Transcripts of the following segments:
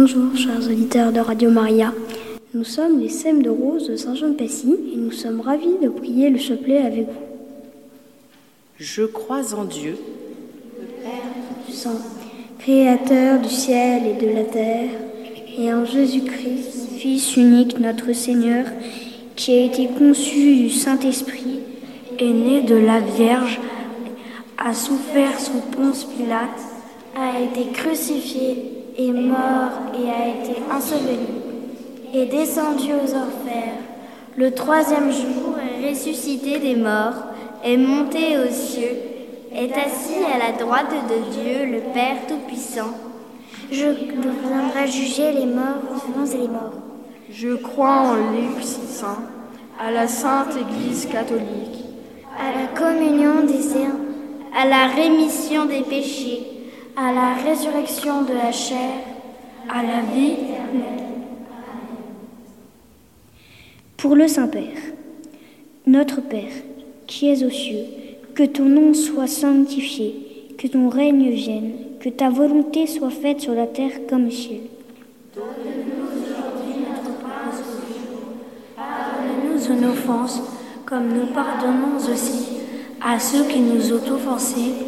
Bonjour, chers auditeurs de Radio Maria. Nous sommes les Sèmes de Rose de Saint-Jean-de-Passy et nous sommes ravis de prier le chapelet avec vous. Je crois en Dieu, le Père du sang, Créateur du ciel et de la terre, et en Jésus-Christ, Fils unique, notre Seigneur, qui a été conçu du Saint-Esprit, est né de la Vierge, a souffert sous Ponce Pilate, a été crucifié, est mort et a été enseveli, est descendu aux enfers. Le troisième jour est ressuscité des morts, est monté aux cieux, est assis à la droite de Dieu, le Père Tout-Puissant. Je viendrai juger les morts, vivants et les morts. Je crois en l'Église saint, à la Sainte Église catholique, à la communion des saints, à la rémission des péchés, à la résurrection de la chair, à la vie Pour le Saint-Père, notre Père, qui es aux cieux, que ton nom soit sanctifié, que ton règne vienne, que ta volonté soit faite sur la terre comme au ciel. Donne-nous aujourd'hui notre pain de Pardonne-nous nos offenses, comme nous pardonnons aussi à ceux qui nous ont offensés,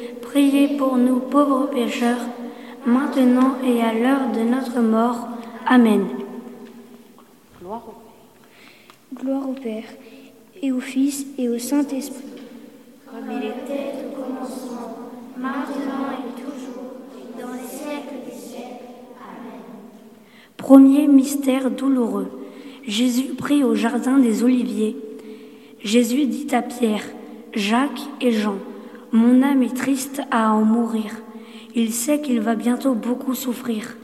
priez pour nous pauvres pécheurs, maintenant et à l'heure de notre mort. Amen. Gloire au Père. Gloire au Père, et au Fils, et au Saint-Esprit. Comme il était au commencement, maintenant et toujours, et dans les siècles des siècles. Amen. Premier mystère douloureux. Jésus prie au jardin des Oliviers. Jésus dit à Pierre, Jacques et Jean, Mon âme est triste à en mourir. Il sait qu'il va bientôt beaucoup souffrir.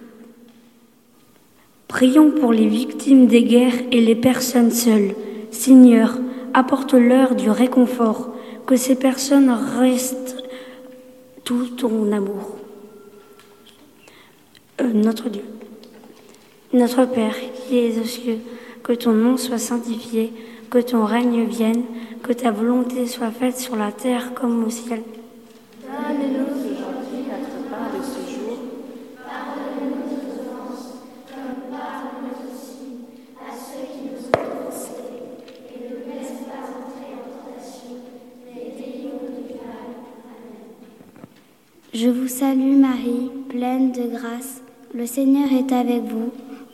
Prions pour les victimes des guerres et les personnes seules. Seigneur, apporte-leur du réconfort, que ces personnes restent tout ton amour. Euh, notre Dieu, notre Père qui es aux cieux, que ton nom soit sanctifié, que ton règne vienne, que ta volonté soit faite sur la terre comme au ciel. Donne-nous aujourd'hui notre pain de ce jour. Pardonne-nous nos offenses, comme nous aussi à ceux qui nous ont offensés, et ne laisse pas entrer en tentation, mais délivre-nous du mal. Amen. Je vous salue Marie, pleine de grâce. Le Seigneur est avec vous.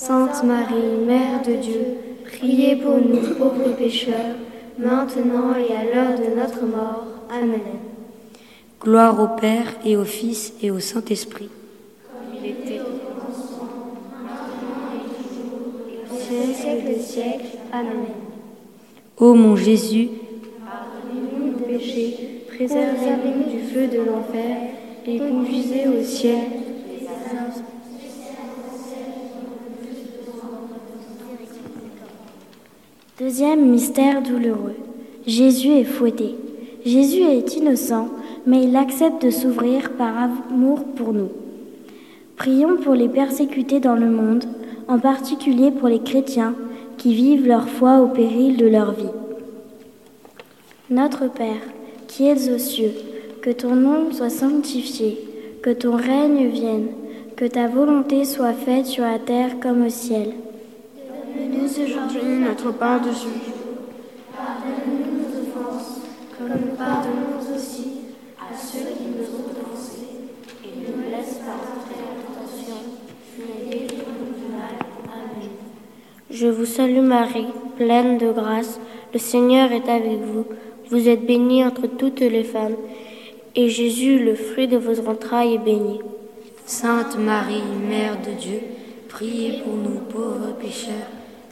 Sainte Marie, Mère de Dieu, priez pour nous pauvres pécheurs, maintenant et à l'heure de notre mort. Amen. Gloire au Père et au Fils et au Saint-Esprit. Comme il était au commencement, maintenant et toujours, et au siècle des siècles. Amen. Ô mon Jésus, pardonnez-nous nos péchés, préservez-nous du feu de l'enfer et conduisez au ciel Deuxième mystère douloureux. Jésus est fouetté. Jésus est innocent, mais il accepte de s'ouvrir par amour pour nous. Prions pour les persécutés dans le monde, en particulier pour les chrétiens qui vivent leur foi au péril de leur vie. Notre Père, qui es aux cieux, que ton nom soit sanctifié, que ton règne vienne, que ta volonté soit faite sur la terre comme au ciel. Donne-nous aujourd'hui notre pain de jour. Pardonne-nous nos offenses, comme nous pardonnons aussi à ceux qui nous ont offensés, et ne nous laisse pas entrer en tentation, mais délivre-nous du mal. Amen. Je vous salue Marie, pleine de grâce, le Seigneur est avec vous. Vous êtes bénie entre toutes les femmes, et Jésus, le fruit de vos entrailles, est béni. Sainte Marie, Mère de Dieu, priez pour nous pauvres pécheurs,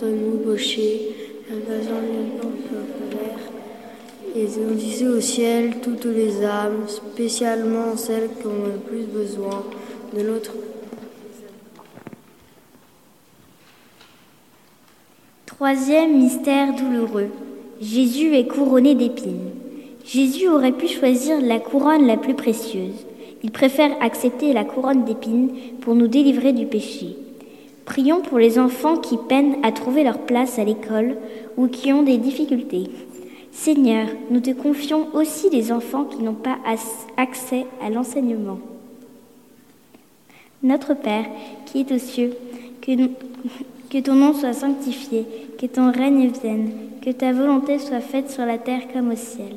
pardonne-nous péchés, et disait au ciel toutes les âmes, spécialement celles qui ont le plus besoin de notre Troisième mystère douloureux. Jésus est couronné d'épines. Jésus aurait pu choisir la couronne la plus précieuse. Il préfère accepter la couronne d'épines pour nous délivrer du péché. Prions pour les enfants qui peinent à trouver leur place à l'école ou qui ont des difficultés. Seigneur, nous te confions aussi les enfants qui n'ont pas accès à l'enseignement. Notre Père, qui est aux cieux, que, que ton nom soit sanctifié, que ton règne vienne, que ta volonté soit faite sur la terre comme au ciel.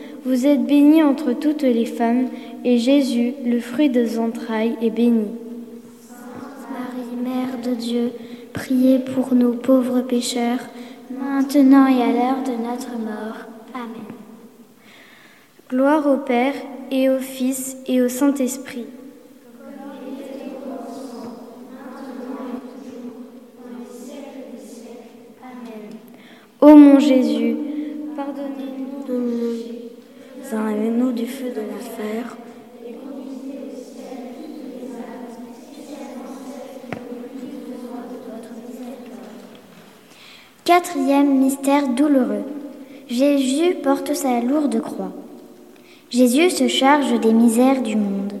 Vous êtes bénie entre toutes les femmes, et Jésus, le fruit de vos entrailles, est béni. Sainte Marie, Mère de Dieu, priez pour nous pauvres pécheurs, maintenant et à l'heure de notre mort. Amen. Gloire au Père, et au Fils, et au Saint-Esprit. Ô mon Jésus, pardonnez-nous nous enlevez-nous du feu de l'enfer. Quatrième mystère douloureux. Jésus porte sa lourde croix. Jésus se charge des misères du monde.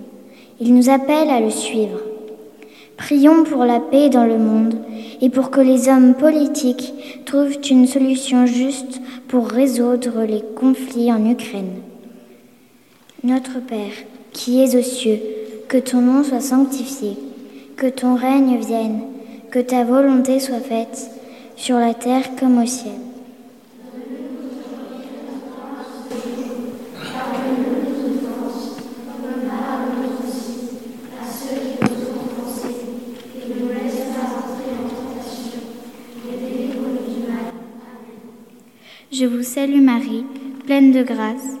Il nous appelle à le suivre. Prions pour la paix dans le monde et pour que les hommes politiques trouvent une solution juste pour résoudre les conflits en Ukraine. Notre Père, qui es aux cieux, que ton nom soit sanctifié, que ton règne vienne, que ta volonté soit faite, sur la terre comme au ciel. Je vous salue Marie, pleine de grâce,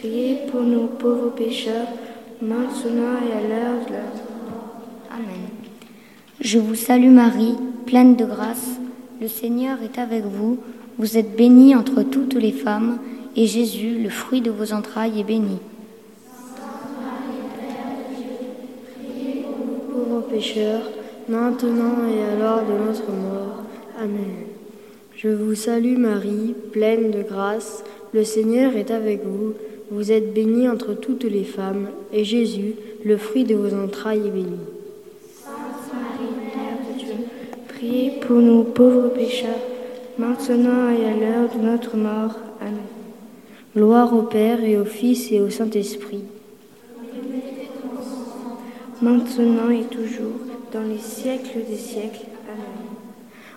priez pour nous pauvres pécheurs, maintenant et à l'heure de notre mort. Amen. Je vous salue Marie, pleine de grâce, le Seigneur est avec vous. Vous êtes bénie entre toutes les femmes, et Jésus, le fruit de vos entrailles, est béni. Sainte Marie, Mère de Dieu, priez pour nous pauvres pécheurs, maintenant et à l'heure de notre mort. Amen. Je vous salue Marie, pleine de grâce, le Seigneur est avec vous. Vous êtes bénie entre toutes les femmes, et Jésus, le fruit de vos entrailles, est béni. Sainte Marie, Mère de Dieu, priez pour nous pauvres pécheurs, maintenant et à l'heure de notre mort. Amen. Gloire au Père et au Fils et au Saint-Esprit. Maintenant et toujours, dans les siècles des siècles. Amen.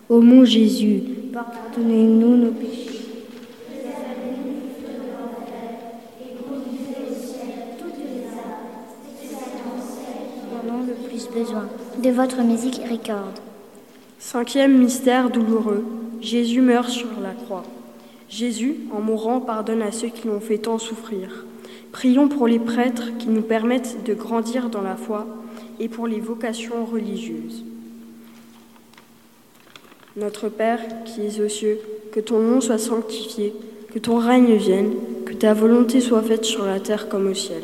Ô mon Jésus, pardonnez-nous nos péchés. le plus besoin de votre miséricorde. Cinquième mystère douloureux. Jésus meurt sur la croix. Jésus, en mourant, pardonne à ceux qui l'ont fait tant souffrir. Prions pour les prêtres qui nous permettent de grandir dans la foi et pour les vocations religieuses. Notre Père qui es aux cieux, que ton nom soit sanctifié, que ton règne vienne, que ta volonté soit faite sur la terre comme au ciel.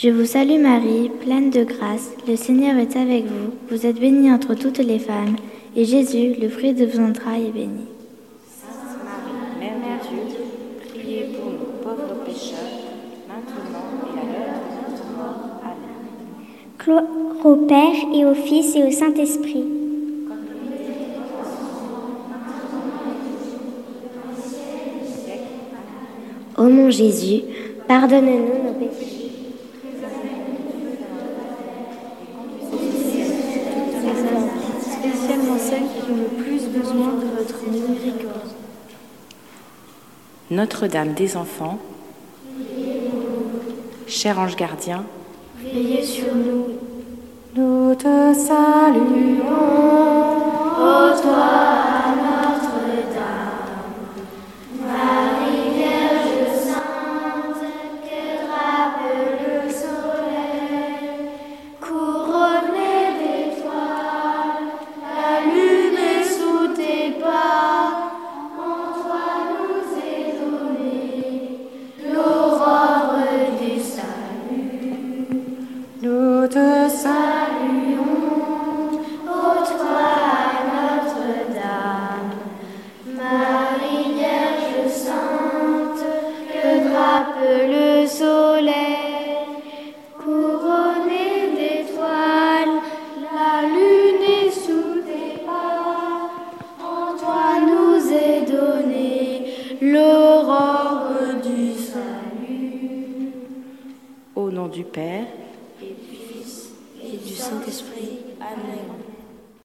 Je vous salue Marie, pleine de grâce, le Seigneur est avec vous. Vous êtes bénie entre toutes les femmes, et Jésus, le fruit de vos entrailles, est béni. Sainte Marie, Mère de Dieu, priez pour nous pauvres pécheurs, maintenant et à l'heure de notre mort. Amen. Gloire au Père et au Fils et au Saint-Esprit. Ô mon Jésus, pardonne-nous nos péchés. Qui ont le plus besoin de votre miséricorde. Notre-Dame des enfants, cher ange gardien, veillez sur nous. Nous te saluons, ô toi,